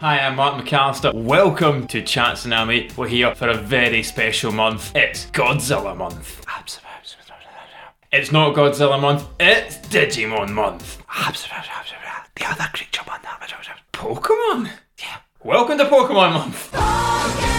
Hi, I'm Mark MacAlistair. Welcome to Chatsunami. We're here for a very special month. It's Godzilla month. It's not Godzilla month, it's Digimon month. The other creature one. Pokemon? Yeah. Welcome to Pokemon month.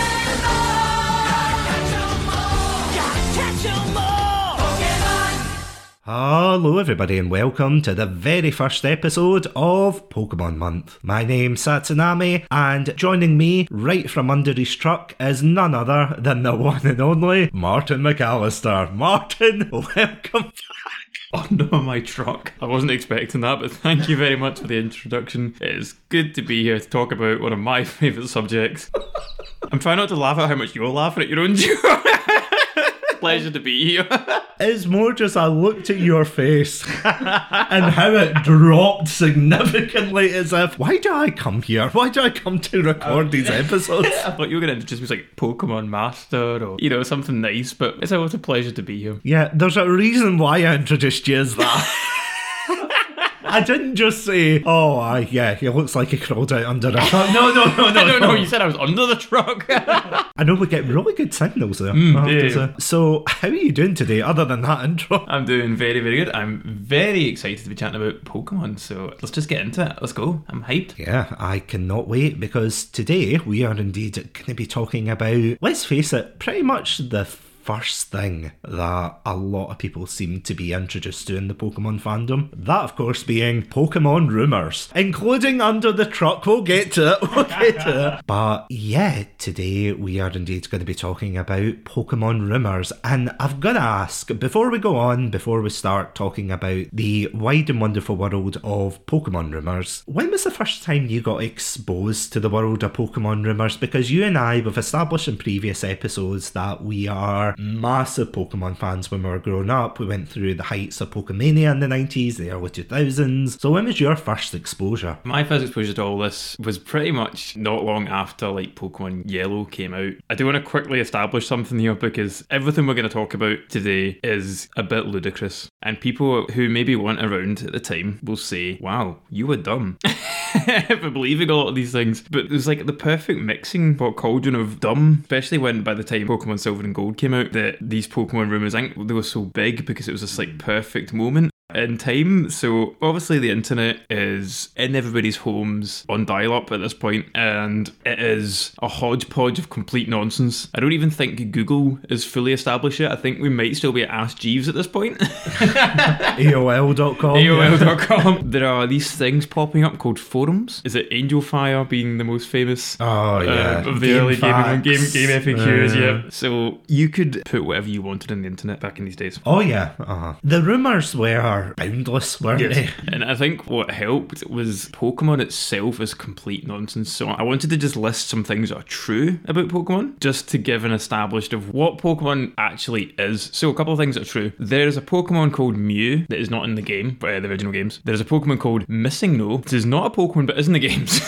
Hello, everybody, and welcome to the very first episode of Pokemon Month. My name's Satsunami, and joining me right from under his truck is none other than the one and only Martin MacAlistair. Martin, welcome back. Under my truck. I wasn't expecting that, but thank you very much for the introduction. It is good to be here to talk about one of my favourite subjects. I'm trying not to laugh at how much you're laughing at your own joke. Pleasure to be here. It's more just I looked at your face and how it dropped significantly as if, why do I come here? Why do I come to record oh, these episodes? I thought you were going to introduce me as like Pokemon Master or, you know, something nice, but it's always a pleasure to be here. Yeah, there's a reason why I introduced you as that. I didn't just say, oh, I, yeah, he looks like he crawled out under a truck. No, no, no, no, No, no, you said I was under the truck. I know we get really good signals there. I have Mm, yeah, to say. So, how are you doing today, other than that intro? I'm doing very, very good. I'm very excited to be chatting about Pokemon, so let's just get into it. Let's go. I'm hyped. Yeah, I cannot wait because today we are indeed going to be talking about, let's face it, pretty much the first thing that a lot of people seem to be introduced to in the Pokemon fandom. That, of course, being Pokemon rumours, including Under the Truck. We'll get to it. We'll get to it. But yeah, today we are indeed going to be talking about Pokemon rumours. And I've got to ask, before we go on, before we start talking about the wide and wonderful world of Pokemon rumours, when was the first time you got exposed to the world of Pokemon rumours? Because you and I, we've established in previous episodes that we are massive Pokemon fans when we were growing up. We went through the heights of Pokemania in the 90s, the early 2000s. So when was your first exposure? My first exposure to all this was pretty much not long after like Pokemon Yellow came out. I do want to quickly establish something here because everything we're going to talk about today is a bit ludicrous. And people who maybe weren't around at the time will say, wow, you were dumb for believing a lot of these things. But it was like the perfect mixing pot cauldron of dumb, especially when by the time Pokemon Silver and Gold came out, that these Pokemon rumors, I think they were so big because it was this like perfect moment in time. So obviously the internet is in everybody's homes on dial-up at this point, and it is a hodgepodge of complete nonsense. I don't even think Google is fully established yet. I think we might still be at Ask Jeeves at this point. AOL.com. AOL.com. there are these things popping up called forums. Is it Angelfire being the most famous? Oh, yeah. Uh, of the Game early facts. game, game FAQs, Uh, yeah. So you could put whatever you wanted on the internet back in these days. Oh, yeah. Uh-huh. The rumours were boundless, weren't they? And I think what helped was Pokemon itself is complete nonsense. So I wanted to just list some things that are true about Pokemon, just to give an established of what Pokemon actually is. So a couple of things that are true. There's a Pokemon called Mew that is not in the game, but uh, the original games. There's a Pokemon called MissingNo, which is not a Pokemon but is in the games.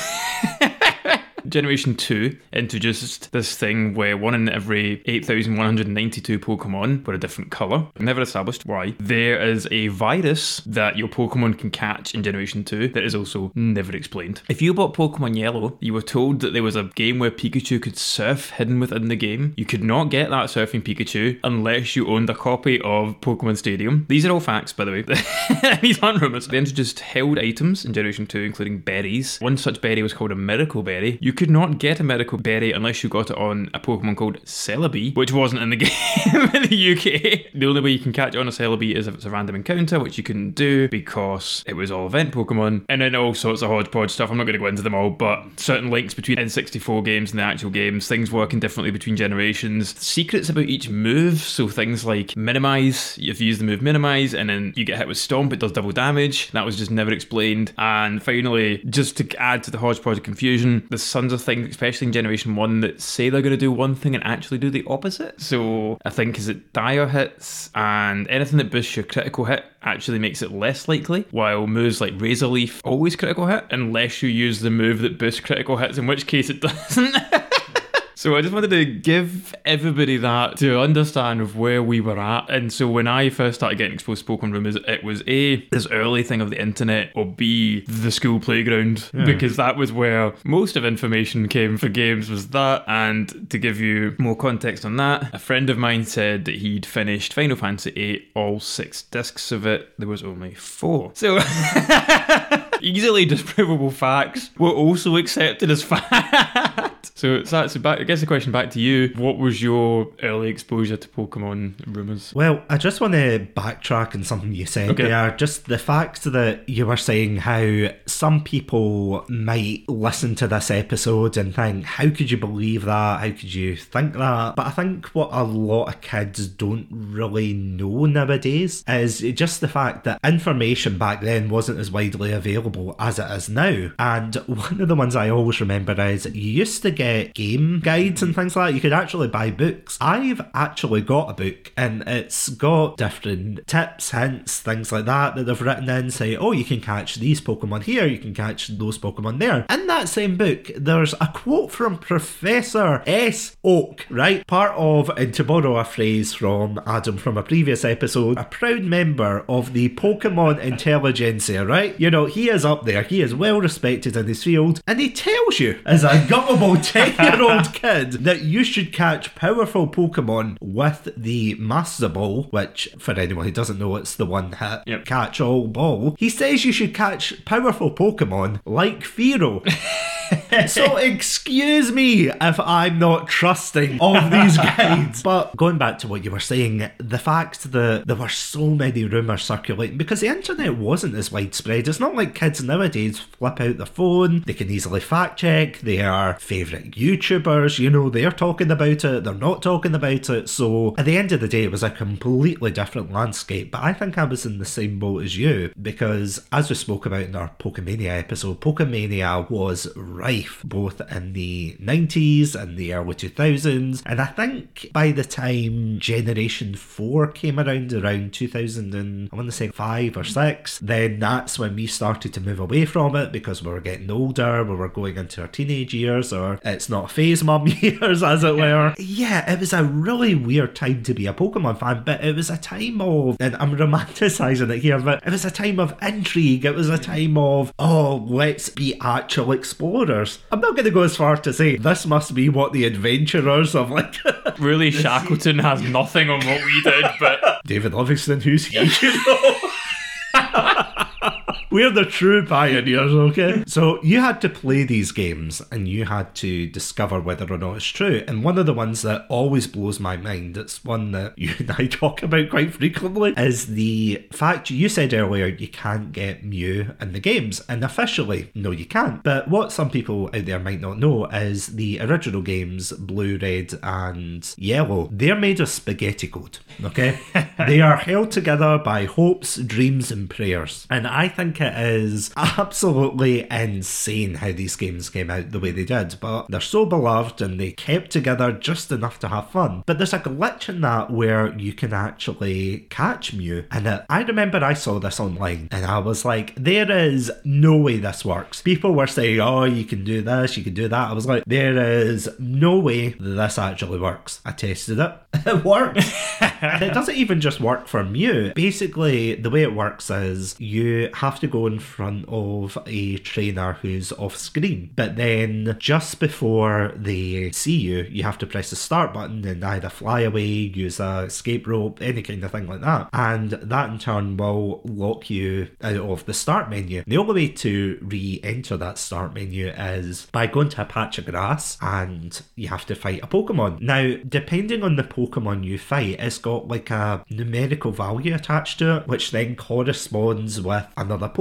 Generation 2 introduced this thing where one in every 8,192 Pokemon were a different colour. Never established why. There is a virus that your Pokemon can catch in Generation 2 that is also never explained. If you bought Pokemon Yellow, you were told that there was a game where Pikachu could surf hidden within the game. You could not get that surfing Pikachu unless you owned a copy of Pokemon Stadium. These are all facts, by the way. These aren't rumours. They introduced held items in Generation 2, including berries. One such berry was called a Miracle Berry. You could not get a Miracle Berry unless you got it on a Pokemon called Celebi, which wasn't in the game in the UK. The only way you can catch on a Celebi is if it's a random encounter, which you couldn't do because it was all event Pokemon. And then all sorts of hodgepodge stuff. I'm not going to go into them all, but certain links between N64 games and the actual games, things working differently between generations, secrets about each move. So things like minimize, if you use the move minimize, and then you get hit with stomp, it does double damage. That was just never explained. And finally, just to add to the hodgepodge confusion, there's tons of things, especially in Generation 1, that say they're going to do one thing and actually do the opposite. So I think is it dire hits and anything that boosts your critical hit actually makes it less likely, while moves like Razor Leaf always critical hit, unless you use the move that boosts critical hits, in which case it doesn't. So I just wanted to give everybody that to understand of where we were at. And so when I first started getting exposed to Pokemon Rumors, it was A, this early thing of the internet, or B, the school playground, because that was where most of information came for games was that. And to give you more context on that, a friend of mine said that he'd finished Final Fantasy VIII, all six discs of it. There was only four. So easily disprovable facts were also accepted as fact. So that's back. I guess the question back to you: What was your early exposure to Pokemon rumors? Well, I just want to backtrack on something you said Okay. there. Just the fact that you were saying how some people might listen to this episode and think, how could you believe that? How could you think that? But I think what a lot of kids don't really know nowadays is just the fact that information back then wasn't as widely available as it is now. And one of the ones I always remember is you used to get game guides and things like that. You could actually buy books. I've actually got a book and it's got different tips, hints, things like that that they've written in, say, oh, you can catch these Pokemon here, you can catch those Pokemon there. In that same book, there's a quote from Professor S. Oak, right? Part of, and to borrow a phrase from Adam from a previous episode, a proud member of the Pokemon intelligentsia, right? You know, he is up there, he is well respected in his field, and he tells you, as a gullible 10 year old kid, that you should catch powerful Pokemon with the Master Ball, which, for anyone who doesn't know, it's the one hit Yep. catch all ball. He says you should catch powerful Pokemon like Fearow. so excuse me if I'm not trusting of these guides. But going back to what you were saying, the fact that there were so many rumours circulating because the internet wasn't as widespread. It's not like kids nowadays flip out their phone, they can easily fact check their favourite YouTubers, you know, they're talking about it, they're not talking about it. So at the end of the day, it was a completely different landscape. But I think I was in the same boat as you because, as we spoke about in our Pokemania episode, Pokemania was rife both in the 90s and the early 2000s. And I think by the time Generation 4 came around, around 2000 and I want to say 5 or 6, then that's when we started to move away from it because we were getting older, we were going into our teenage years, or it's not phase mum years, as it were. Yeah, it was a really weird time to be a Pokemon fan, but it was a time of, and I'm romanticising it here, but it was a time of intrigue. It was a mm. time of, oh, let's be actual explorers. I'm not going to go as far to say this must be what the adventurers of like Really, Shackleton has nothing on what we did, but David Livingstone, who's he? You know? We're the true pioneers, okay? So you had to play these games and you had to discover whether or not it's true. And one of the ones that always blows my mind, it's one that you and I talk about quite frequently, is the fact you said earlier you can't get Mew in the games. And officially, no, you can't. But what some people out there might not know is the original games, Blue, Red, and Yellow, they're made of spaghetti code, okay? they are held together by hopes, dreams, and prayers. And I think it is absolutely insane how these games came out the way they did. But they're so beloved and they kept together just enough to have fun. But there's a glitch in that where you can actually catch Mew. And uh, I remember I saw this online and I was like, there is no way this works. People were saying, oh, you can do this, you can do that. I was like, there is no way this actually works. I tested it. It works. and it doesn't even just work for Mew. Basically, the way it works is you have to go in front of a trainer who's off screen. But then just before they see you, you have to press the start button and either fly away, use a escape rope, any kind of thing like that. And that in turn will lock you out of the start menu. The only way to re-enter that start menu is by going to a patch of grass and you have to fight a Pokemon. Now, depending on the Pokemon you fight, it's got like a numerical value attached to it, which then corresponds with another Pokemon.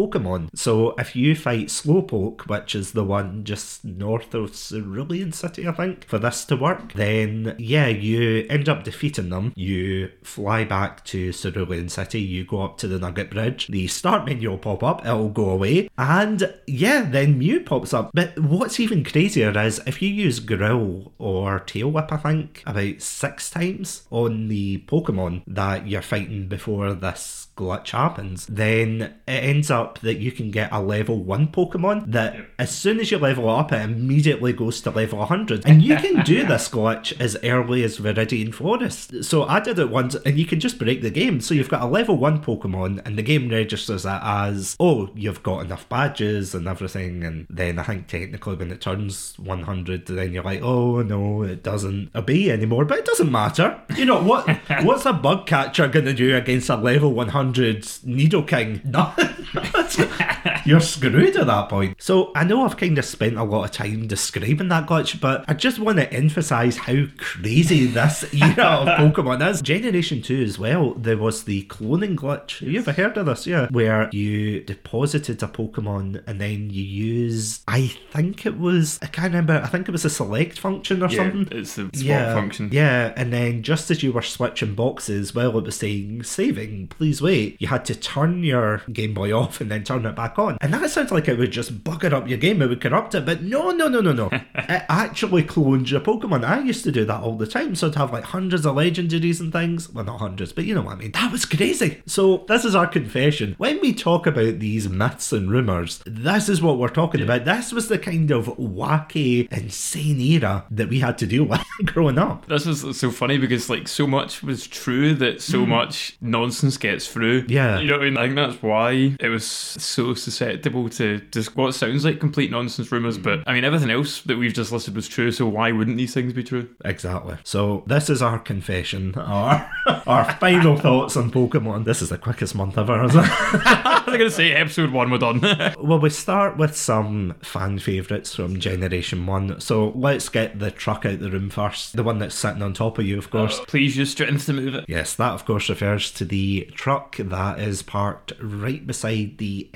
So if you fight Slowpoke, which is the one just north of Cerulean City, I think, for this to work, then yeah, you end up defeating them. You fly back to Cerulean City, you go up to the Nugget Bridge, the start menu will pop up, it'll go away, and yeah, then Mew pops up. But what's even crazier is if you use Growl or Tail Whip, I think, about six times on the Pokemon that you're fighting before this glitch happens, then it ends up that you can get a level 1 Pokemon that as soon as you level up, it immediately goes to level 100. And you can do this glitch as early as Viridian Forest. So I did it once, and you can just break the game. So you've got a level 1 Pokemon, and the game registers it as, oh, you've got enough badges and everything. And then I think technically when it turns 100, then you're like, oh no, it doesn't obey anymore. But it doesn't matter. You know, what? what's a bug catcher going to do against a level 100 Nidoking? Nothing. 这孩子 You're screwed at that point. So I know I've kind of spent a lot of time describing that glitch, but I just want to emphasize how crazy this era of Pokemon is. Generation 2 as well, there was the cloning glitch. Have you ever heard of this? Yeah. Where you deposited a Pokemon and then you use, I think it was, I can't remember, I think it was a select function or Yeah, something. it's the swap yeah, function. Yeah, and then just as you were switching boxes, while it was saying saving, please wait, you had to turn your Game Boy off and then turn it back on. And that sounds like it would just bugger up your game, it would corrupt it, but no, no, no, no, no. it actually clones your Pokemon. I used to do that all the time, so I'd have like hundreds of legendaries and things. Well, not hundreds, but you know what I mean. That was crazy. So, this is our confession. When we talk about these myths and rumours, this is what we're talking about. This was the kind of wacky, insane era that we had to deal with growing up. This is so funny because like so much was true that so hmm. much nonsense gets through. Yeah. You know what I mean? I think that's why it was so susceptible to just what sounds like complete nonsense rumours, Hmm. but I mean everything else that we've just listed was true, so why wouldn't these things be true? Exactly. So this is our confession, our our final thoughts on Pokemon. This is the quickest month ever, isn't it? I was gonna say episode one we're done. well, we start with some fan favourites from Generation One. So let's get the truck out the room first. The one that's sitting on top of you, of course. Please use strength to move it. Yes, that of course refers to the truck that is parked right beside the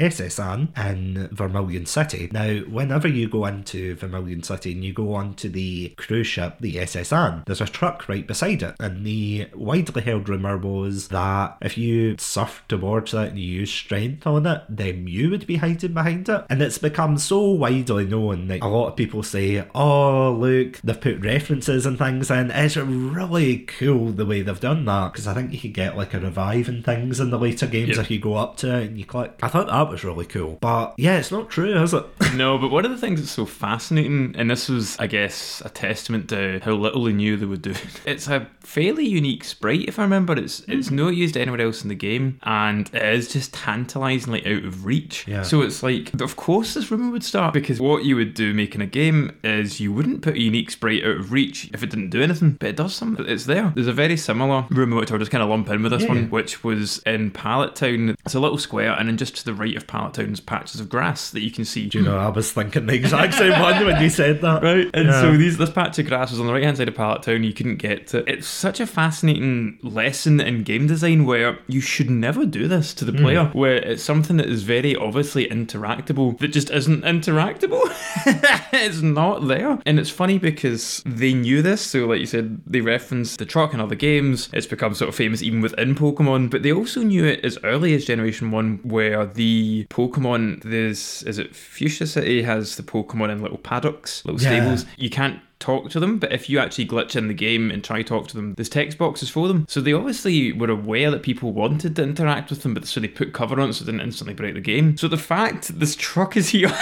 In Vermilion City. Now, whenever you go into Vermilion City and you go onto the cruise ship, the S.S. Anne, there's a truck right beside it. And the widely held rumour was that if you surfed towards it and you used strength on it, then you would be hiding behind it. And it's become so widely known that a lot of people say, oh, look, they've put references and things in. It's really cool the way they've done that because I think you could get like a revive and things in the later games Yeah. if you go up to it and you click. I thought that was really cool. But yeah, it's not true, is it? No, but one of the things that's so fascinating, and this was, I guess, a testament to how little they knew they would do. It's a fairly unique sprite, if I remember. It's it's Hmm. not used anywhere else in the game, and it is just tantalisingly out of reach. Yeah. So it's like, of course, this rumor would start because what you would do making a game is you wouldn't put a unique sprite out of reach if it didn't do anything, but it does something. It's there. There's a very similar rumor which I'll just kind of lump in with this Yeah. one, which was in Pallet Town. It's a little square, and then just to the right of Pallet Town's patches of grass that you can see. Do you know, I was thinking the exact same one when you said that. Right, and Yeah. so these this patch of grass was on the right hand side of Pallet Town. You couldn't get to. It's such a fascinating lesson in game design where you should never do this to the hmm. player. Where it's something that is very obviously interactable that just isn't interactable. it's not there, and it's funny because they knew this. So, like you said, they referenced the truck in other games. It's become sort of famous even within Pokemon, but they also knew it as early as Generation One, where the Pokemon there's is it Fuchsia City has the Pokemon in little paddocks, little Yeah. stables. You can't talk to them, but if you actually glitch in the game and try to talk to them, there's text boxes for them. So they obviously were aware that people wanted to interact with them, but so they put cover on it so it didn't instantly break the game. So the fact this truck is here.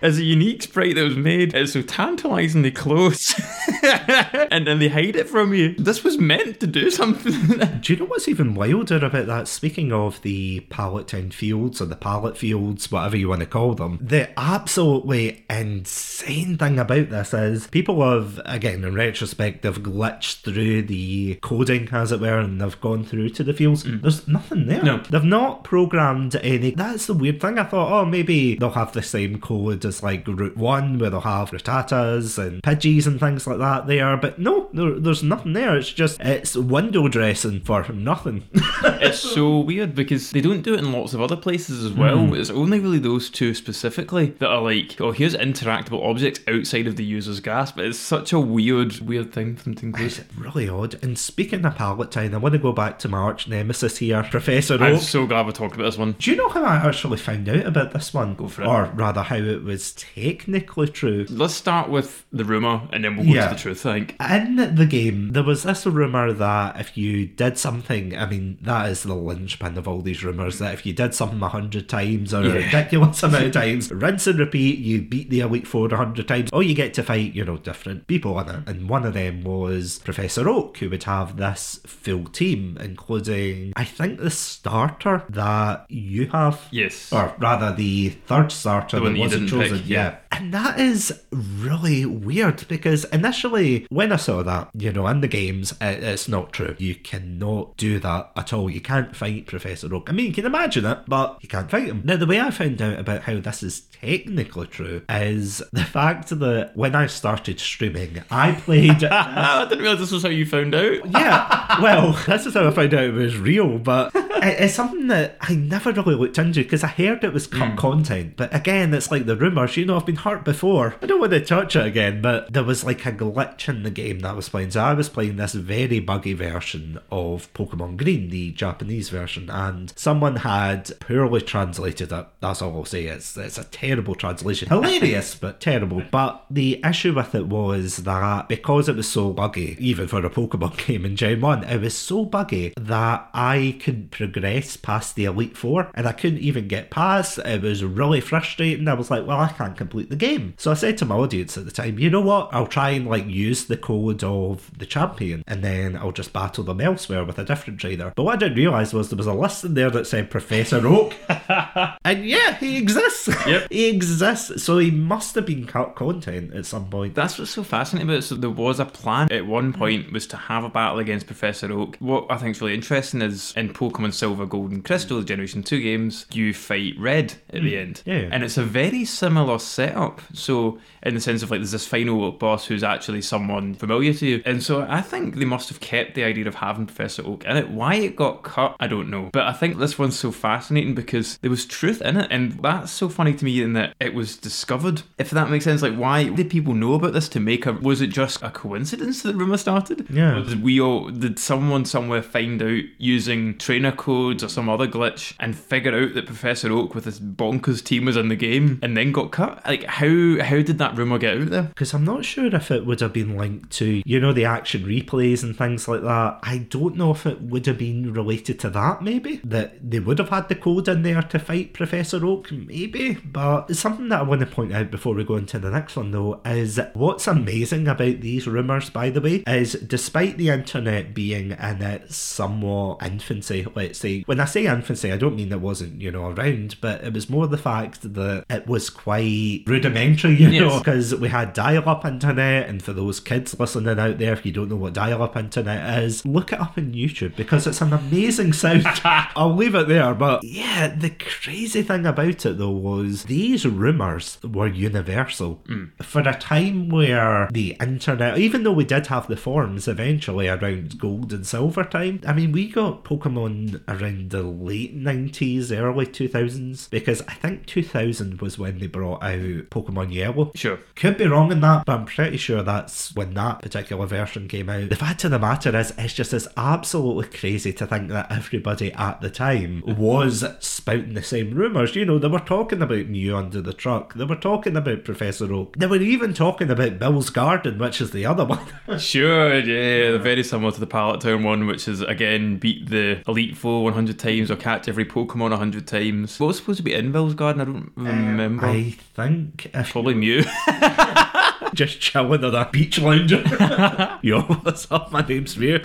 As a unique sprite that was made, it's so tantalizingly close, and then they hide it from you. This was meant to do something. Do you know what's even wilder about that? Speaking of the pallet town fields or the pallet fields, whatever you want to call them, the absolutely insane thing about this is people have, again, in retrospect, they've glitched through the coding, as it were, and they've gone through to the fields. Mm. There's nothing there. No. They've not programmed any. That's the weird thing. I thought, oh, maybe they'll have the same code like Route 1, where they'll have Rattatas and Pidgeys and things like that there, but no, there, there's nothing there. It's just, it's window dressing for nothing. it's so weird because they don't do it in lots of other places as well. Hmm. It's only really those two specifically that are like, oh, here's interactable objects outside of the user's grasp. It's such a weird, weird thing for them to include. It's really odd. And speaking of Pallet Town, I want to go back to my arch nemesis here, Professor I'm so glad we talked about this one. Do you know how I actually found out about this one? Go for it. Or rather, how it was is technically true. Let's start with the rumour and then we'll go Yeah. to the truth, I think. In the game, there was this rumour that if you did something, I mean, that is the linchpin of all these rumours, that if you did something a hundred times or a ridiculous amount of times, rinse and repeat, you beat the Elite Four a hundred times, or you get to fight, you know, different people in it. And one of them was Professor Oak, who would have this full team, including, I think, the starter that you have. Yes. Or rather, the third starter The that wasn't chosen. Yeah. And that is really weird because initially, when I saw that, you know, in the games, it, it's not true. You cannot do that at all. You can't fight Professor Oak. I mean, you can imagine it, but you can't fight him. Now, the way I found out about how this is technically true is the fact that when I started streaming, I played. I didn't realise this was how you found out. yeah, well, this is how I found out it was real, but it- it's something that I never really looked into because I heard it was cut hmm. content. But again, it's like the you know, I've been hurt before. I don't want to touch it again, but there was like a glitch in the game that I was playing. So I was playing this very buggy version of Pokemon Green, the Japanese version, and someone had poorly translated it. That's all I'll say. It's, it's a terrible translation. Hilarious, but terrible. But the issue with it was that because it was so buggy, even for a Pokemon game in Gen 1, it was so buggy that I couldn't progress past the Elite Four and I couldn't even get past. It was really frustrating. I was like, well, I can't complete the game. So I said to my audience at the time, you know what? I'll try and like use the code of the champion and then I'll just battle them elsewhere with a different trainer. But what I didn't realise was there was a list in there that said Professor Oak. and yeah, he exists. Yep. he exists. So he must have been cut content at some point. That's what's so fascinating about it. So there was a plan at one point was to have a battle against Professor Oak. What I think is really interesting is in Pokemon Silver, Gold, and Crystal, the Generation 2 games, you fight Red at the mm. end. Yeah. And it's a very similar setup. So in the sense of like there's this final boss who's actually someone familiar to you. And so I think they must have kept the idea of having Professor Oak in it. Why it got cut, I don't know. But I think this one's so fascinating because there was truth in it. And that's so funny to me in that it was discovered. If that makes sense, like why did people know about this to make a was it just a coincidence that rumor started? Yeah. Or did we all did someone somewhere find out using trainer codes or some other glitch and figure out that Professor Oak with this bonkers team was in the game and then got cut? Like how how did that rumor get out there? Because I'm not sure if it would have been linked to, you know, the action replays and things like that. I don't know if it would have been related to that, maybe. That they would have had the code in there to fight Professor Oak, maybe. But something that I want to point out before we go into the next one, though, is what's amazing about these rumours, by the way, is despite the internet being in its somewhat infancy, let's say, when I say infancy, I don't mean it wasn't, you know, around, but it was more the fact that it was quite rudimentary, you Yes. know, because we had dial up internet, and for those kids listening out there, if you don't know what dial up internet is, look it up on YouTube because it's an amazing sound. I'll leave it there, but yeah, the crazy thing about it though was these rumours were universal. Mm. For a time where the internet, even though we did have the forums eventually around gold and silver time, I mean, we got Pokemon around the late 90s, early 2000s, because I think 2000 was when they brought out Pokemon Yellow. Sure. Could be wrong in that, but I'm pretty sure that's when that particular version came out. The fact of the matter is, it's just as absolutely crazy to think that everybody at the time was spouting the same rumours. You know, they were talking about Mew under the truck, they were talking about Professor Oak, they were even talking about Bill's Garden, which is the other one. Sure, yeah, they're very similar to the Pallet Town one, which is again beat the Elite Four 100 times or catch every Pokemon 100 times. What was supposed to be in Bill's Garden? I don't um, remember. I think if Probably Mew. just chilling on a beach lounge. Yo, what's up? My name's Mew.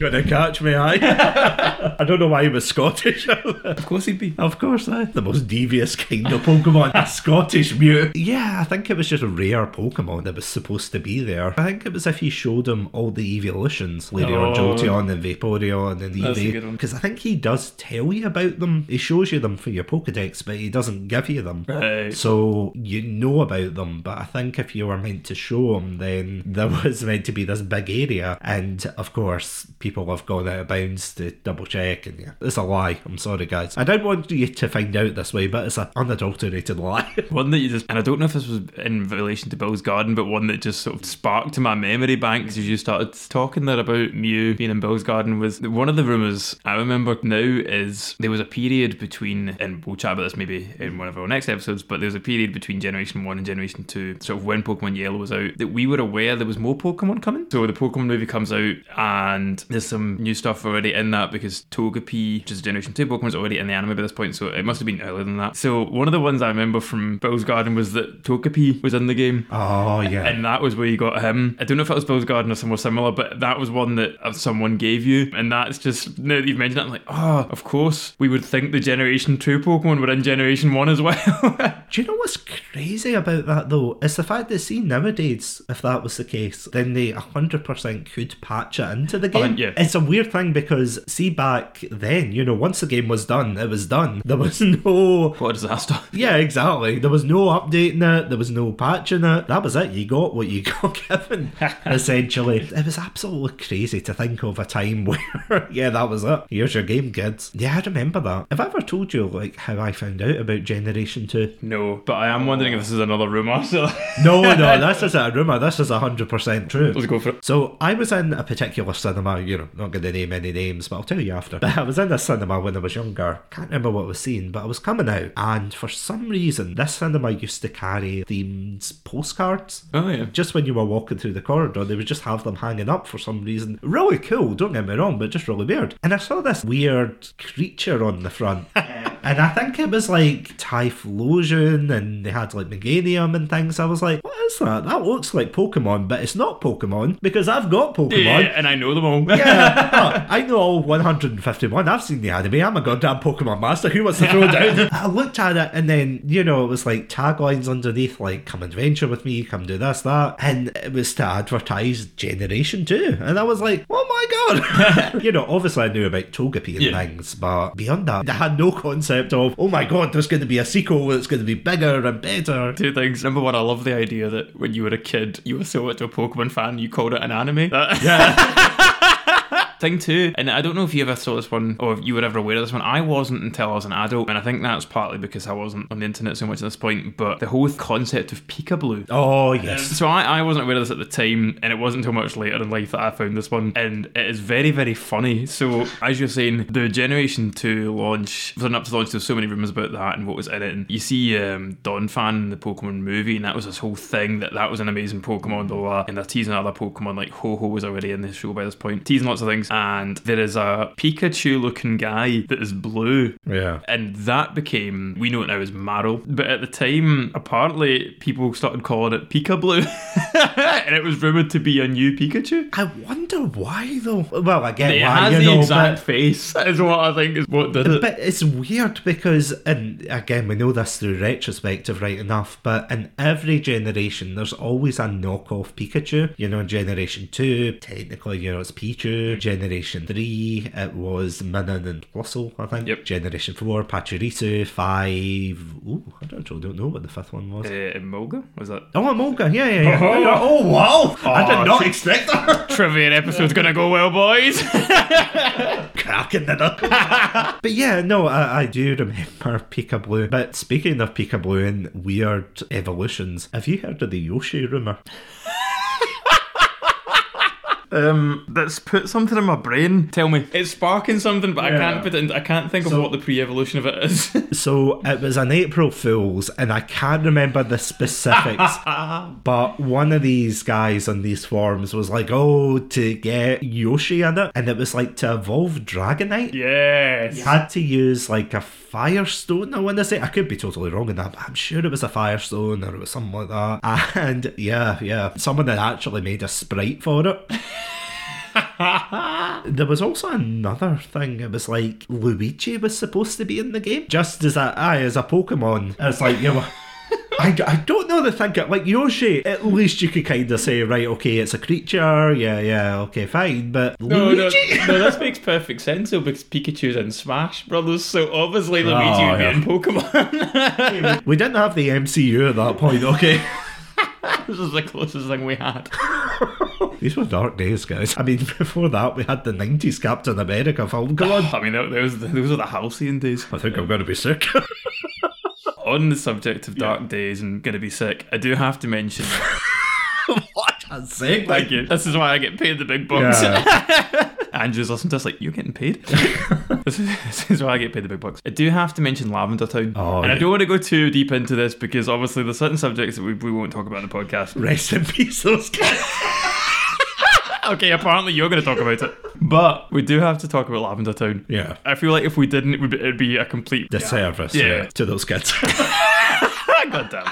Gonna catch me, aye? I don't know why he was Scottish. of course he'd be. Of course, eh? The most devious kind of Pokemon. A Scottish Mew. Yeah, I think it was just a rare Pokemon that was supposed to be there. I think it was if he showed him all the evolutions, Flareon, Oh. Jolteon, and Vaporeon, and That's a good one. Because I think he does tell you about them. He shows you them for your Pokedex, but he doesn't give you them. Right. So you know about them, but I think if if you were meant to show them, then there was meant to be this big area. And of course, people have gone out of bounds to double check. And yeah, it's a lie. I'm sorry, guys. I don't want you to find out this way, but it's an unadulterated lie. One that you just, and I don't know if this was in relation to Bill's Garden, but one that just sort of sparked to my memory banks as you started talking there about Mew being in Bill's Garden was one of the rumours I remember now is there was a period between, and we'll chat about this maybe in one of our next episodes, but there was a period between Generation 1 and Generation 2, sort of when Pokemon Yellow was out, that we were aware there was more Pokemon coming. So the Pokemon movie comes out, and there's some new stuff already in that because Togepi, which is a Generation 2 Pokemon, is already in the anime by this point, so it must have been earlier than that. So one of the ones I remember from Bill's Garden was that Togepi was in the game. Oh, yeah. And that was where you got him. I don't know if it was Bill's Garden or somewhere similar, but that was one that uh, someone gave you. And that's just, now that you've mentioned it, I'm like, oh, of course, we would think the Generation 2 Pokemon were in Generation 1 as well. Do you know what's crazy about that though? It's the fact that see nowadays, if that was the case, then they 100% could patch it into the oh, game. yeah. It's a weird thing because see back then, you know, once the game was done, it was done. There was no what a disaster. Yeah, exactly. There was no updating it, there was no patching it. That was it. You got what you got given, essentially. It was absolutely crazy to think of a time where, yeah, that was it. Here's your game, kids. Yeah, I remember that. Have I ever told you, like, how I found out about Generation 2? No, but I am wondering if this is another rumour. So No, no, this isn't a rumour. This is 100% true. let's go for it. So I was in a particular cinema, you know, not going to name any names, but I'll tell you after. But I was in a cinema when I was younger. Can't remember what I was seeing, but I was coming out, and for some reason, this cinema used to carry themed postcards. Oh, yeah. Just when you were walking through the corridor, they would just have them hanging up for some reason. Really cool, don't get me wrong, but just really weird. And I saw this weird creature on the front. And I think it was like Typhlosion and they had like Meganium and things. I was like, what is that? That looks like Pokemon, but it's not Pokemon because I've got Pokemon. Yeah, and I know them all. Yeah, I know all 151. I've seen the anime. I'm a goddamn Pokemon master. Who wants to throw down? I looked at it and then, you know, it was like taglines underneath, like, come adventure with me, come do this, that. And it was to advertise Generation 2. And I was like, oh my god. you know, obviously I knew about Togepi and Yeah. things, but beyond that, I had no concept of, oh my god, there's going to be a sequel that's going to be bigger and better. Two things. Number one, I love the idea that when you were a kid, you were so much a Pokemon fan, you called it an anime. That- Yeah. Thing two, and I don't know if you ever saw this one or if you were ever aware of this one. I wasn't until I was an adult, and I think that's partly because I wasn't on the internet so much at this point. But the whole concept of Pikablu. oh, yes. So I, I wasn't aware of this at the time, and it wasn't until much later in life that I found this one, and it is very, very funny. So as you're saying, the Generation Two launch, leading up to launch, there's so many rumors about that and what was in it. And you see um, Donphan in the Pokemon movie, and that was this whole thing that that was an amazing Pokemon, blah blah. blah. And they're teasing other Pokemon like Ho-Oh was already in the show by this point, teasing lots of things. And there is a Pikachu-looking guy that is blue Yeah. and that became we know it now as Marill, but at the time apparently people started calling it Pikablu, and it was rumored to be a new Pikachu. I wonder why though. Well, I get It why, has you the know, exact but, face, is what I think is what did it. but it's weird because, and again, we know this through retrospective, right enough. But in every generation, there's always a knockoff Pikachu. You know, in Generation Two, technically, you know, it's Pichu. Generation Three, it was Minun and Plusle, I think. Yep. Generation Four, Pachirisu. Five. Ooh, I don't, actually don't know what the fifth one was. Uh, Emolga? Was that Oh, Emolga, yeah, yeah, yeah. Oh, wow! I did not expect that. trivia episode's gonna go well, boys? cracking the knuckles. but yeah, no, I, I do remember Pikablu. But speaking of Pikablu and weird evolutions, have you heard of the Yoshi rumour? Um, that's put something in my brain. Tell me, it's sparking something, but I can't put it. In, I can't think of what the pre-evolution of it is. So it was an April Fool's, and I can't remember the specifics. but one of these guys on these forums was like, "Oh, to get Yoshi in it," and it was like to evolve Dragonite. yes. You had to use like a firestone, I want to say. I could be totally wrong in that, but I'm sure it was a firestone or it was something like that. And yeah, yeah, someone had actually made a sprite for it. there was also another thing. It was like Luigi was supposed to be in the game, just as a aye, as a Pokemon. It's like you know. I, I don't know the thing. Like Yoshi, at least you could kind of say, right, okay, it's a creature. Yeah, yeah, okay, fine. But No, no, Luigi, no, this makes perfect sense though because Pikachu's in Smash Brothers, so obviously Luigi Oh, would be oh, yeah. in Pokemon. we didn't have the MCU at that point, okay? this is the closest thing we had. These were dark days, guys. I mean, before that, we had the 90s Captain America film. Come ah, on. I mean, those, those are the halcyon days. I think I'm going to be sick. On the subject of dark days and to be sick, I do have to mention. what a sick. Thank you. This is why I get paid the big bucks. Yeah. Andrew's listening to us like, you're getting paid? this, is, this is why I get paid the big bucks. I do have to mention Lavender Town. Oh, and I don't want to go too deep into this because obviously there's certain subjects that we, we won't talk about in the podcast. Rest in peace, those guys. Okay, apparently you're going to talk about it. But we do have to talk about Lavender Town. Yeah. I feel like if we didn't, it would be, it'd be a complete Disservice Yeah. yeah. to those kids. God damn.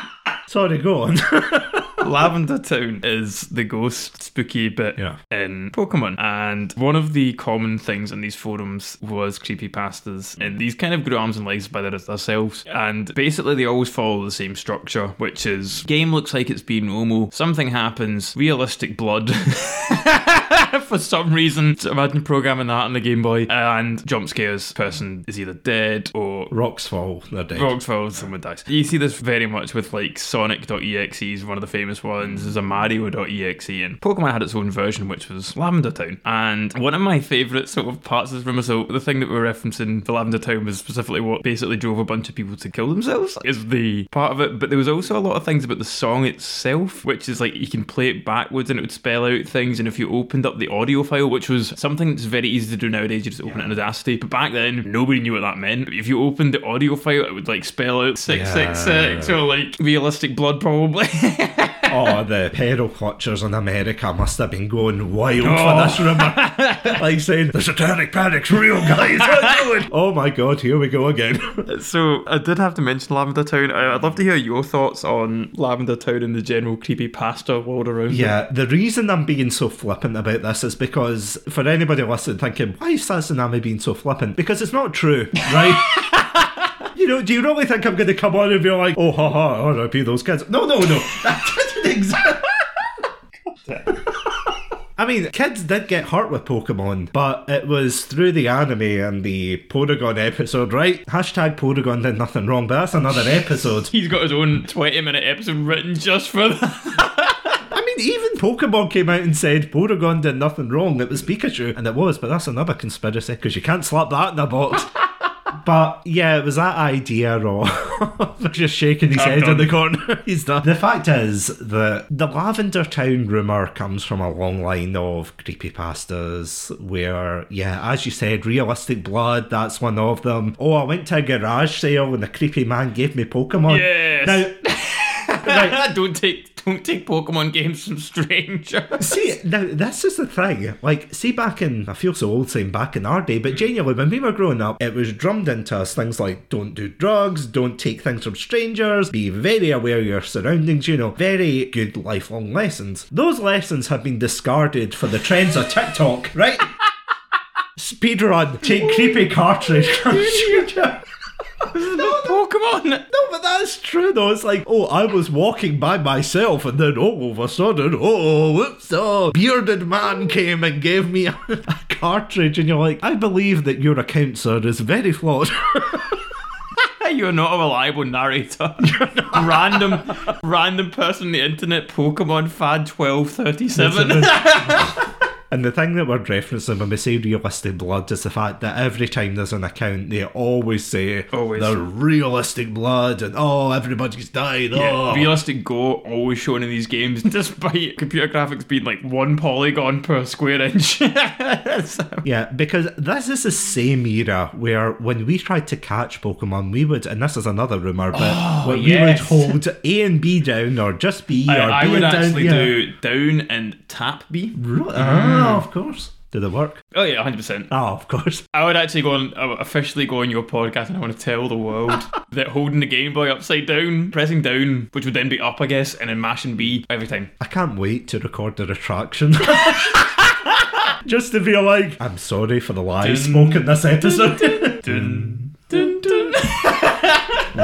Sorry, go on. Lavender Town is the ghost spooky bit Yeah. in Pokemon. And one of the common things in these forums was creepypastas. And mm-hmm. these kind of grew arms and legs by themselves. And basically, they always follow the same structure, which is game looks like it's been normal, something happens, realistic blood. For some reason, imagine programming that on the Game Boy, and jump scares. Person is either dead or Rocks fall, they're dead. Rocks falls, someone dies. You see this very much with like Sonic.exe is one of the famous ones. is a Mario.exe and Pokemon had its own version which was Lavender Town. And one of my favourite sort of parts of this rumor, so the thing that we're referencing for Lavender Town was specifically what basically drove a bunch of people to kill themselves is the part of it. But there was also a lot of things about the song itself, which is like you can play it backwards and it would spell out things. And if you opened up the audio file, which was something that's very easy to do nowadays, you just open it in Audacity. But back then, nobody knew what that meant. If you opened the audio file, it would like spell out 666 or like realistic blood, probably. oh, the pedal clutchers in America must have been going wild Oh. for this rumour. like saying, the satanic panic's real, guys. Oh my god, here we go again. so I did have to mention Lavender Town. I'd love to hear your thoughts on Lavender Town and the general creepy pasta world around it. Yeah, the reason I'm being so flippant about this is because for anybody listening thinking, why is Satsunami being so flippant? Because it's not true, right? you know, do you really think I'm going to come on and be like, oh, ha ha, RIP those kids? No, no, no. That. I mean, kids did get hurt with Pokemon, but it was through the anime and the Porygon episode, right? Hashtag Porygon did nothing wrong, but that's another episode. He's got his own 20 minute episode written just for that. I mean, even Pokemon came out and said Porygon did nothing wrong. It was Pikachu, and it was, but that's another conspiracy because you can't slap that in a box. But yeah, it was that idea of just shaking his I'm head in the corner. He's done. The fact is that the Lavender Town rumour comes from a long line of creepypastas where, yeah, as you said, realistic blood, that's one of them. Oh, I went to a garage sale and the creepy man gave me Pokemon. Yes. Now, don't take don't take Pokemon games from strangers. See, now this is the thing. Like, see, back in, I feel so old saying back in our day, but mm. genuinely, when we were growing up, it was drummed into us things like don't do drugs, don't take things from strangers, be very aware of your surroundings, you know, very good lifelong lessons. Those lessons have been discarded for the trends of TikTok, right? Speedrun, take creepy cartridge from stranger. on. No, but that's true though. It's like, oh, I was walking by myself, and then oh, all of a sudden, oh, whoops, oh, bearded man came and gave me a, a cartridge, and you're like, I believe that your account, sir, is very flawed. You're not a reliable narrator. random, random person on the internet. Pokemon Fad twelve thirty seven. And the thing that we're referencing when we say realistic blood is the fact that every time there's an account, they always say Always. the realistic blood, and oh, everybody's died. Oh, Realistic Go always shown in these games, despite computer graphics being like one polygon per square inch. So- Yeah, because this is the same era where when we tried to catch Pokemon, we would, and this is another rumor, but when we would Oh, hold A and B down, or just B, or I, I B would down. actually yeah. do down and tap B. Ru- mm. Ah, of course. Did it work? Oh yeah, hundred percent. Ah, of course. I would actually go on, I would officially go on your podcast, and I want to tell the world that holding the Game Boy upside down, pressing down, which would then be up, I guess, and then mashing B every time. I can't wait to record the retraction. just to be like, I'm sorry for the lies Dun, spoken this episode. Dun, dun, dun.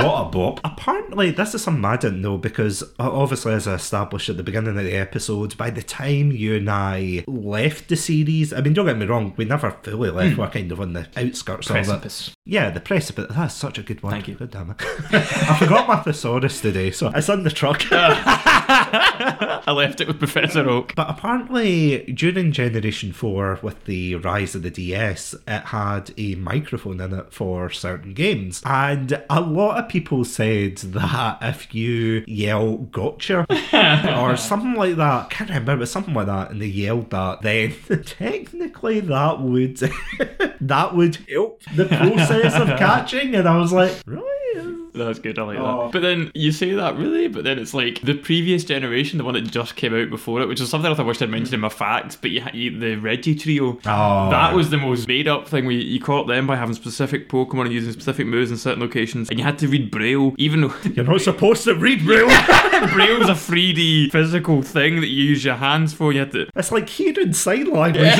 What a bop. Apparently, this is something I didn't know because obviously, as I established at the beginning of the episode, by the time you and I left the series, I mean, don't get me wrong, we never fully left, hmm. we're kind of on the outskirts of it. Precipice. Yeah, the precipice. That's such a good one. Thank you. God damn it. I forgot my thesaurus today, so it's in the truck. I left it with Professor Oak. But apparently, during Generation 4, with the rise of the DS, it had a microphone in it for certain games. And a lot of people said that if you yell gotcha or something like that, can't remember, but something like that, and they yelled that, then technically that would that would help the process of catching. And I was like, really? That's good. I like Oh. that. But then you say that really, but then it's like the previous generation, the one that just came out before it, which is something else I wish I'd mentioned in my facts. But you, you the Regi trio. Oh. That was the most made up thing. Where you, you caught them by having specific Pokemon and using specific moves in certain locations, and you had to read Braille, even though You're not supposed to read Braille. Braille's a 3D physical thing that you use your hands for. You had to. it's like hearing sign language.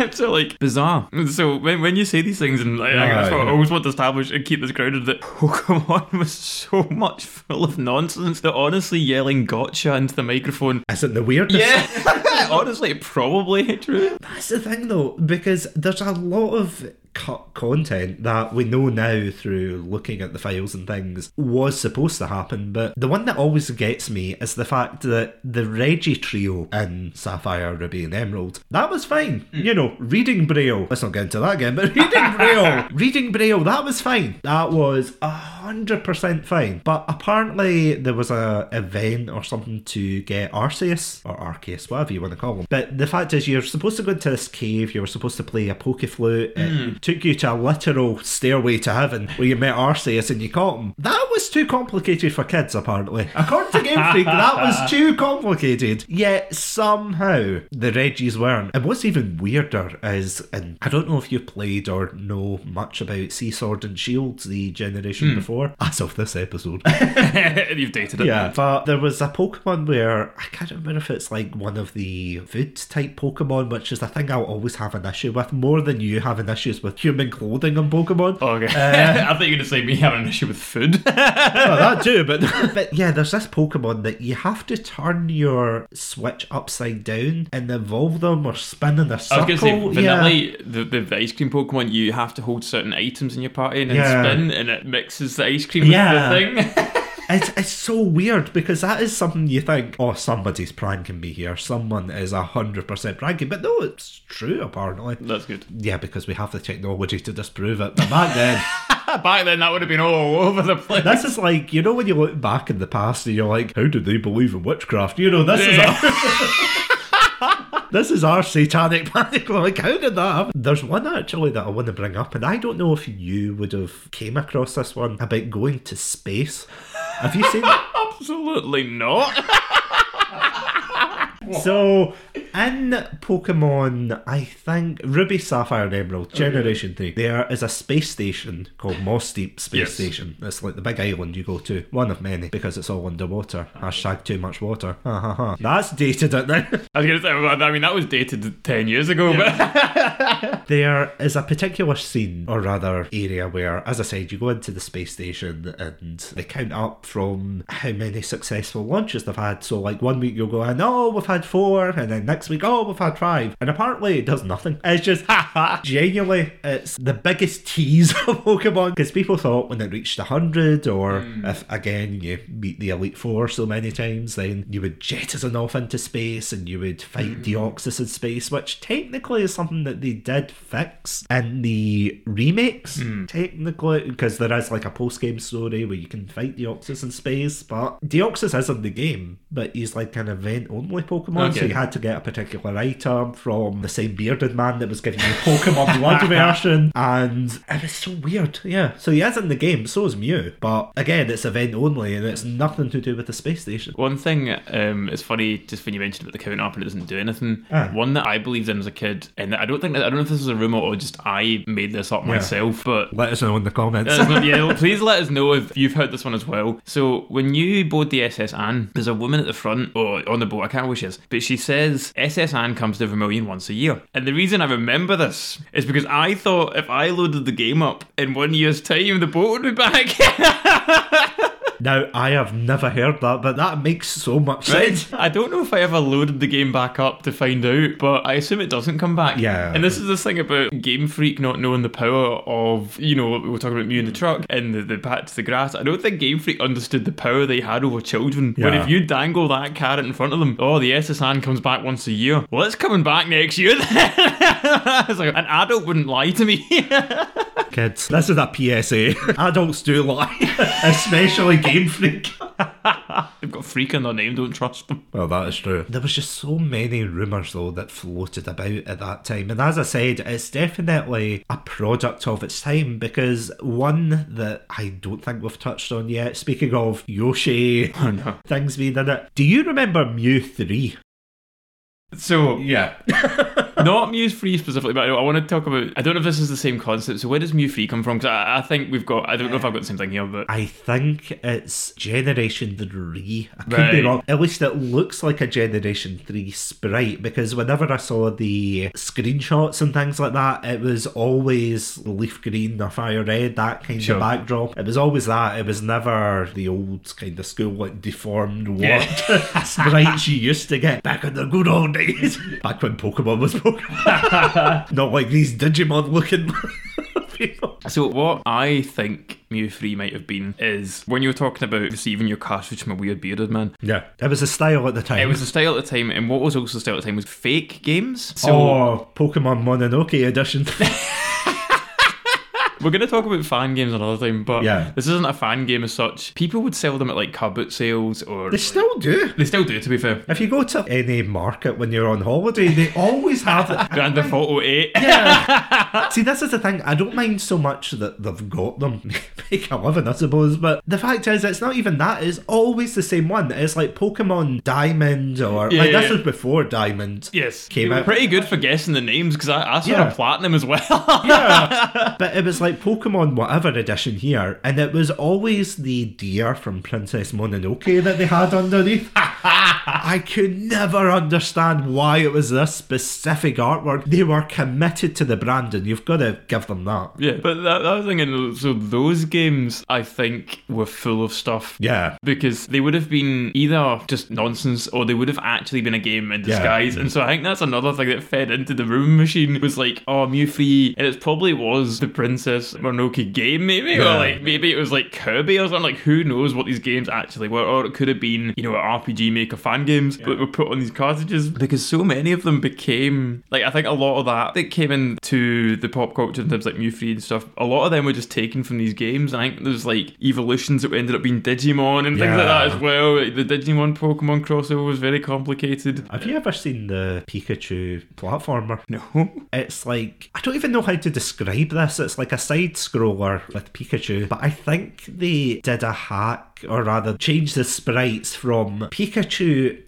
Though. so like bizarre. So when, when you say these things, and like, that's what I always want to establish and keep this grounded that Pokemon was so much full of nonsense that honestly yelling "gotcha" into the microphone. Isn't the weirdness? Yeah, honestly, probably true. That's the thing though, because there's a lot of cut content that we know now through looking at the files and things was supposed to happen, but the one that always gets me is the fact that the Regi trio in Sapphire, Ruby, and Emerald, that was fine. Mm. You know, reading Braille, let's not get into that again, but reading Braille, reading Braille, that was fine. That was a hundred percent fine. But apparently there was a event or something to get Arceus or Arceus, whatever you want to call them. But the fact is, you're supposed to go into this cave. You were supposed to play a poke flute. It took you to a literal stairway to heaven where you met Arceus and you caught him. That was too complicated for kids, apparently. According to Game Freak, that was too complicated. Yet somehow the Regis weren't. And what's even weirder is, and I don't know if you played or know much about Sea Sword and Shields, the generation hmm. before, as of this episode. You've dated it. Yeah, but there was a Pokemon where I can't remember if it's like one of the food type Pokemon, which is the thing I'll always have an issue with more than you having issues with human clothing on Pokemon. Oh, okay. Uh, I thought you were going to say me having an issue with food. well, that too, but but yeah, there's this Pokemon that you have to turn your Switch upside down and evolve them or spin in a I was circle. going to say, yeah. vanilla, the, the, the ice cream Pokemon, you have to hold certain items in your party and then Yeah. spin, and it mixes the ice cream with Yeah. the thing. It's, it's so weird because that is something you think, oh, somebody's pranking me here. Someone is 100% pranking. But no, it's true, apparently. That's good. Yeah, because we have the technology to disprove it. But back then, Back then, that would have been all over the place. this is like, you know, when you look back in the past and you're like, how did they believe in witchcraft? You know, this is our. This is our satanic panic. Like, how did that happen? There's one actually that I want to bring up, and I don't know if you would have came across this one about going to space. Have you seen? Absolutely not. So, in Pokemon, I think Ruby, Sapphire, and Emerald, oh, Generation 3, there is a space station called Mossdeep Space Yes. Station. It's like the big island you go to, one of many, because it's all underwater. Hashtag too much water. Ha ha ha. That's dated it now. I was going to say, well, I mean, that was dated 10 years ago, but there is a particular scene, or rather area, where, as I said, you go into the space station and they count up from how many successful launches they've had. So, like, one week you'll go in, oh, we've had four, and then next week, oh, we've had five. And apparently it does nothing. It's just, genuinely, it's the biggest tease of Pokemon. Because people thought when it reached 100, or hmm. if, again, you beat the Elite Four so many times, then you would jettison off into space and you would fight Deoxys hmm. in space, which technically is something that they did fix in the remakes, hmm. technically, because there is like a post game story where you can fight Deoxys in space, but Deoxys is in the game, but he's like an event only Pokemon, so Okay. you had to get a particular item from the same bearded man that was giving you Pokemon Blood version, and it was so weird, yeah. So he is in the game, so is Mew, but again, it's event only and it's nothing to do with the space station. one thing um, is funny, just when you mentioned about the count up and it doesn't do anything. Ah. One that I believed in as a kid, and I don't think that, I don't know if this is a rumor or just I made this up myself, but Let us know in the comments. Yeah, please let us know if you've heard this one as well. So when you board the S.S. Anne, there's a woman at the front or on the boat. I can't remember is, but she says S.S. Anne comes to Vermilion once a year. And the reason I remember this is because I thought if I loaded the game up in one year's time, the boat would be back. Now, I have never heard that, but that makes so much sense. I don't know if I ever loaded the game back up to find out, but I assume it doesn't come back. Yeah. And this is this thing about Game Freak not knowing the power of, you know, we were talking about Mew in the truck and the, the pat to the grass. I don't think Game Freak understood the power they had over children. When Yeah. if you dangle that carrot in front of them, oh, the S.S. Anne comes back once a year. Well, it's coming back next year then. it's like, an adult wouldn't lie to me. Kids, this is a PSA. Adults do lie, especially Game Freak. They've got freak in their name, don't trust them. Well, that is true. There was just so many rumours, though, that floated about at that time. And as I said, it's definitely a product of its time because one that I don't think we've touched on yet, speaking of Yoshi, Oh no. things being in it, do you remember Mew 3? So, Yeah. Not Muse Free specifically, but I want to talk about. I don't know if this is the same concept. So, where does Mew Free come from? Because I, I think we've got. I don't know if I've got the same thing here, but I think it's Generation 3. I could be wrong. At least it looks like a Generation 3 sprite because whenever I saw the screenshots and things like that, it was always leaf green or fire red, that kind Sure. of backdrop. It was always that. It was never the old kind of school, like deformed, warped Yeah. sprites you used to get back in the good old days. Back when Pokemon was Pokemon. Not like these Digimon looking people. so what I think Mew Free might have been is when you were talking about receiving your cartridge from a weird bearded man. Yeah. It was a style at the time. It was a style at the time, and what was also the style at the time was fake games. So oh, Pokemon Mononoke edition. we're going to talk about fan games another time, but Yeah. this isn't a fan game as such. People would sell them at like car boot sales, or they still do. they still do. To be fair, If you go to any market when you're on holiday, they always have it. Grand Theft Auto Eight. Yeah. See, this is the thing. I don't mind so much that they've got them. Make a living, I suppose. But the fact is, it's not even that. It's always the same one. It's like Pokemon Diamond or Yeah, like this was before Diamond. Yes, Came out- pretty good for guessing the names because I, I saw Yeah. a platinum as well. yeah. But it was like Pokemon whatever edition here, and it was always the deer from Princess Mononoke that they had underneath. I could never understand why it was this specific artwork. They were committed to the brand, and you've got to give them that. Yeah, but that, that thing. and So those games, I think, were full of stuff. Yeah. Because they would have been either just nonsense or they would have actually been a game in Yeah. disguise. And so I think that's another thing that fed into the room machine was like, oh, Mew Free. And it probably was the Princess Mononoke game, maybe. Yeah. Or like maybe it was like Kirby or something. Like who knows what these games actually were. Or it could have been, you know, an RPG Maker fan games that were put on these cartridges. Because so many of them became, like, I think a lot of that that came into the pop culture in terms of like Mew Free and stuff, a lot of them were just taken from these games. And I think there's like evolutions that ended up being Digimon and things like that as well. Like, the Digimon Pokemon crossover was very complicated. Have you ever seen the Pikachu platformer? No. It's like I don't even know how to describe this. It's like a side scroller with Pikachu, but I think they did a hack or rather changed the sprites from Pikachu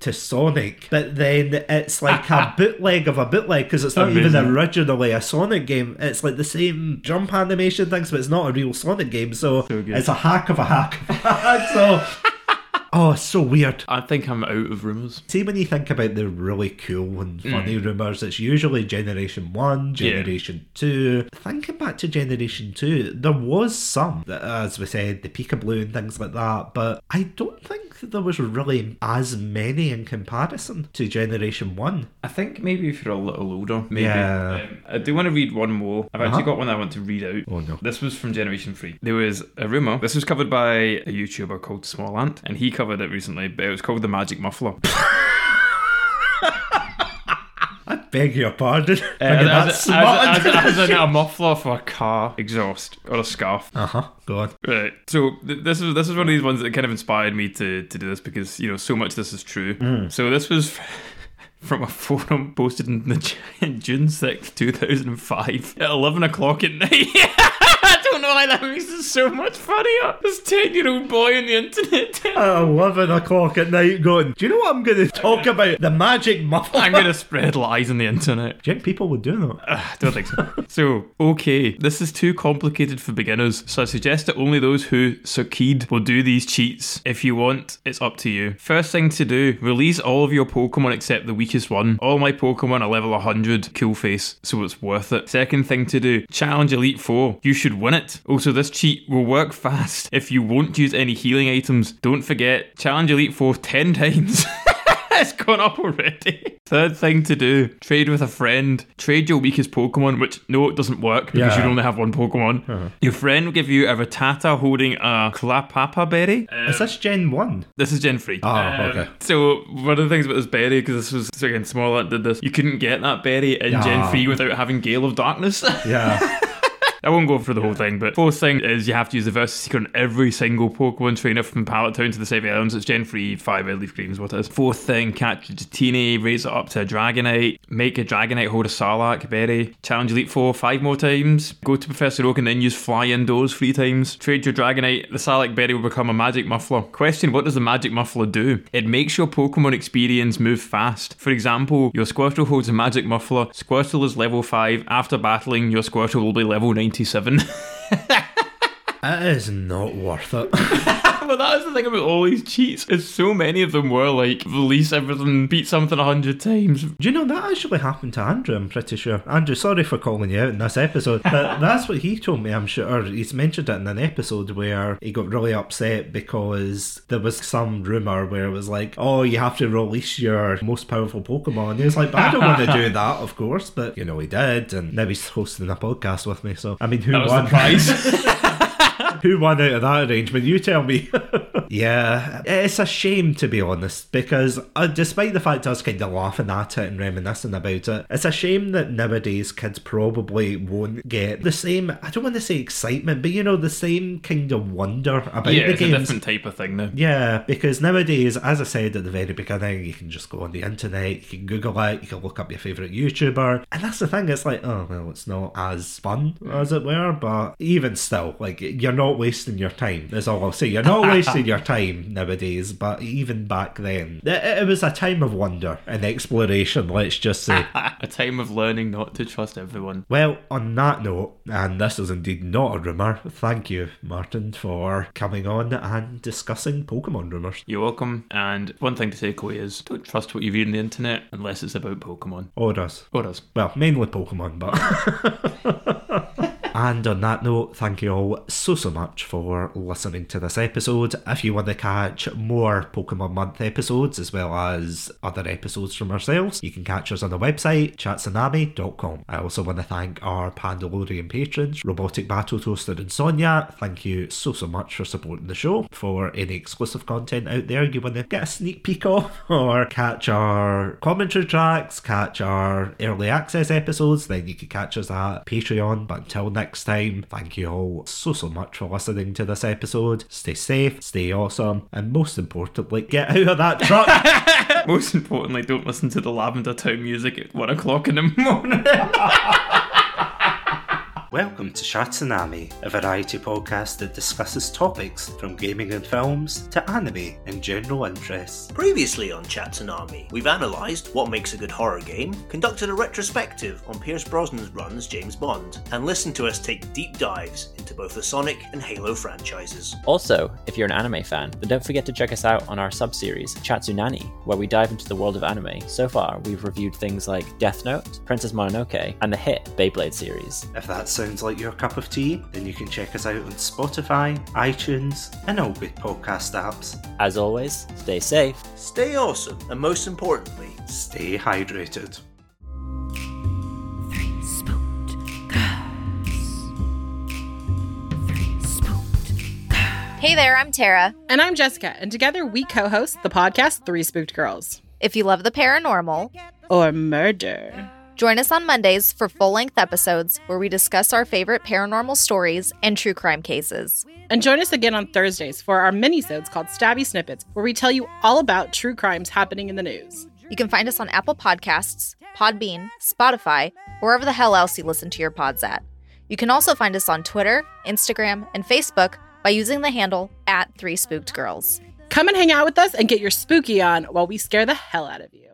to Sonic, but then it's like a bootleg of a bootleg because it's not even originally a Sonic game. It's like the same jump animation things, but it's not a real Sonic game. So, So it's a hack of a hack. of a hack. so, oh, it's so weird. I think I'm out of rumours. See, when you think about the really cool and funny rumours, it's usually Generation 1, Generation 2. Thinking back to Generation 2, there was some, that, as we said, the Pikablu and things like that, but I don't think there was really as many in comparison to Generation 1. I think maybe if you're a little older, maybe. Yeah. Um, I do want to read one more. I've actually Uh-huh. got one I want to read out. Oh, no. This was from Generation 3. There was a rumour. This was covered by a YouTuber called SmallAnt, and he covered it recently, but it was called The Magic Muffler. I beg your pardon. Uh, as, as, as, as a, a muffler for a car exhaust or a scarf. uh-huh, go on. Right. So th- this is this is one of these ones that kind of inspired me to to do this because you know so much of this is true. Mm. So this was from a forum posted in the June sixth, two thousand and five, at eleven o'clock at night. I don't know why that makes it so much funnier. This ten year old boy on the internet. At 11 o'clock at night going, do you know what I'm going to talk about? The magic muffler. I'm gonna spread lies on the internet. Do you think people would do that? I don't think so. so, okay, this is too complicated for beginners, so I suggest that only those who succeed will do these cheats. If you want, it's up to you. First thing to do, release all of your Pokemon except the weakest one. All my Pokemon are level 100, cool face, so it's worth it. Second thing to do, challenge Elite Four. You should win it. Minute. Also, this cheat will work fast if you won't use any healing items. Don't forget, challenge Elite Four 10 times. it's gone up already. Third thing to do trade with a friend. Trade your weakest Pokemon, which no, it doesn't work because Yeah. Uh-huh. you only have one Pokemon. Your friend will give you a Rattata holding a Clapapa berry. Is this Gen 1? This is Gen 3. Oh, okay. So, one of the things about this berry, because this was, so again, SmallAnt did this, you couldn't get that berry in Gen Ah. 3 without having Gale of Darkness. Yeah. I won't go through the whole thing, but fourth thing is you have to use the Versus Seeker on every single Pokemon trainer from Pallet Town to the Sevii Islands. It's Gen 3, 5 Red Leaf Green is what it is. Fourth thing, catch a Dratini, raise it up to a Dragonite, make a Dragonite hold a Salac berry, challenge Elite Four five more times, go to Professor Oak and then use Fly Indoors three times, trade your Dragonite, the Salac berry will become a Magic Muffler. Question, what does the Magic Muffler do? It makes your Pokemon experience move fast. For example, your Squirtle holds a Magic Muffler, Squirtle is level 5, after battling, your Squirtle will be level 97. it is not worth it. but that is the thing about all these cheats, is so many of them were like, release everything, beat something a hundred times. Do you know that actually happened to Andrew? I'm pretty sure. Andrew, sorry for calling you out in this episode, but that's what he told me. I'm sure he's mentioned it in an episode where he got really upset because there was some rumor where it was like, "Oh, you have to release your most powerful Pokemon." He was like, "But I don't want to do that, of course." But you know, he did, and now he's hosting a podcast with me. So I mean, who That was won? the prize. Who won out of that arrangement? You tell me. yeah, it's a shame to be honest, because uh, despite the fact I was kind of laughing at it and reminiscing about it, it's a shame that nowadays kids probably won't get the same. I don't want to say excitement, but you know, the same kind of wonder about yeah, the it's a different type of thing now. Yeah, because nowadays, as I said at the very beginning, you can just go on the internet, you can Google it, you can look up your favourite YouTuber, and that's the thing. It's like, oh well, it's not as fun as it were, but even still, like you're not wasting your time. That's all I'll say. You're not wasting your time nowadays. But even back then, it, it was a time of wonder and exploration. Let's just say. a time of learning not to trust everyone. Well, on that note, and this is indeed not a rumour, thank you, Martin, for coming on and discussing Pokemon rumours. You're welcome. And one thing to take away is don't trust what you read on the internet unless it's about Pokemon. Or us. Or us. Well, mainly Pokemon, but. And on that note, thank you all so, so much for listening to this episode. If you want to catch more Pokemon Month episodes as well as other episodes from ourselves, you can catch us on the website, chatsunami.com. I also want to thank our Pandalorian patrons, Robotic Battle Toaster and Sonia. Thank you so, so much for supporting the show. For any exclusive content out there you want to get a sneak peek of, or catch our commentary tracks, catch our early access episodes, then you can catch us at Patreon. But until next time, thank you all so, so much for listening to this episode. Stay safe, stay awesome, and most importantly, get out of that truck. Most importantly, don't listen to the Lavender Town music at one o'clock in the morning. Welcome to Chatsunami, a variety podcast that discusses topics from gaming and films to anime and general interests. Previously on Chatsunami, we've analysed what makes a good horror game, conducted a retrospective on Pierce Brosnan's run as James Bond, and listened to us take deep dives into both the Sonic and Halo franchises. Also, if you're an anime fan, then don't forget to check us out on our sub-series Chatsunani, where we dive into the world of anime. So far, we've reviewed things like Death Note, Princess Mononoke, and the hit Beyblade series. If that sounds like your cup of tea, then you can check us out on Spotify, iTunes, and all good podcast apps. As always, stay safe. Stay awesome, and most importantly, Stay hydrated. Hey there, I'm Tara. And I'm Jessica, and together we co host the podcast Three Spooked Girls. If you love the paranormal, Or murder. join us on Mondays for full length episodes where we discuss our favorite paranormal stories and true crime cases. And join us again on Thursdays for our minisodes called Stabby Snippets, where we tell you all about true crimes happening in the news. You can find us on Apple Podcasts, Podbean, Spotify, wherever the hell else you listen to your pods at. You can also find us on Twitter, Instagram, and Facebook by using the handle at Three Spooked Girls. Come and hang out with us and get your spooky on while we scare the hell out of you.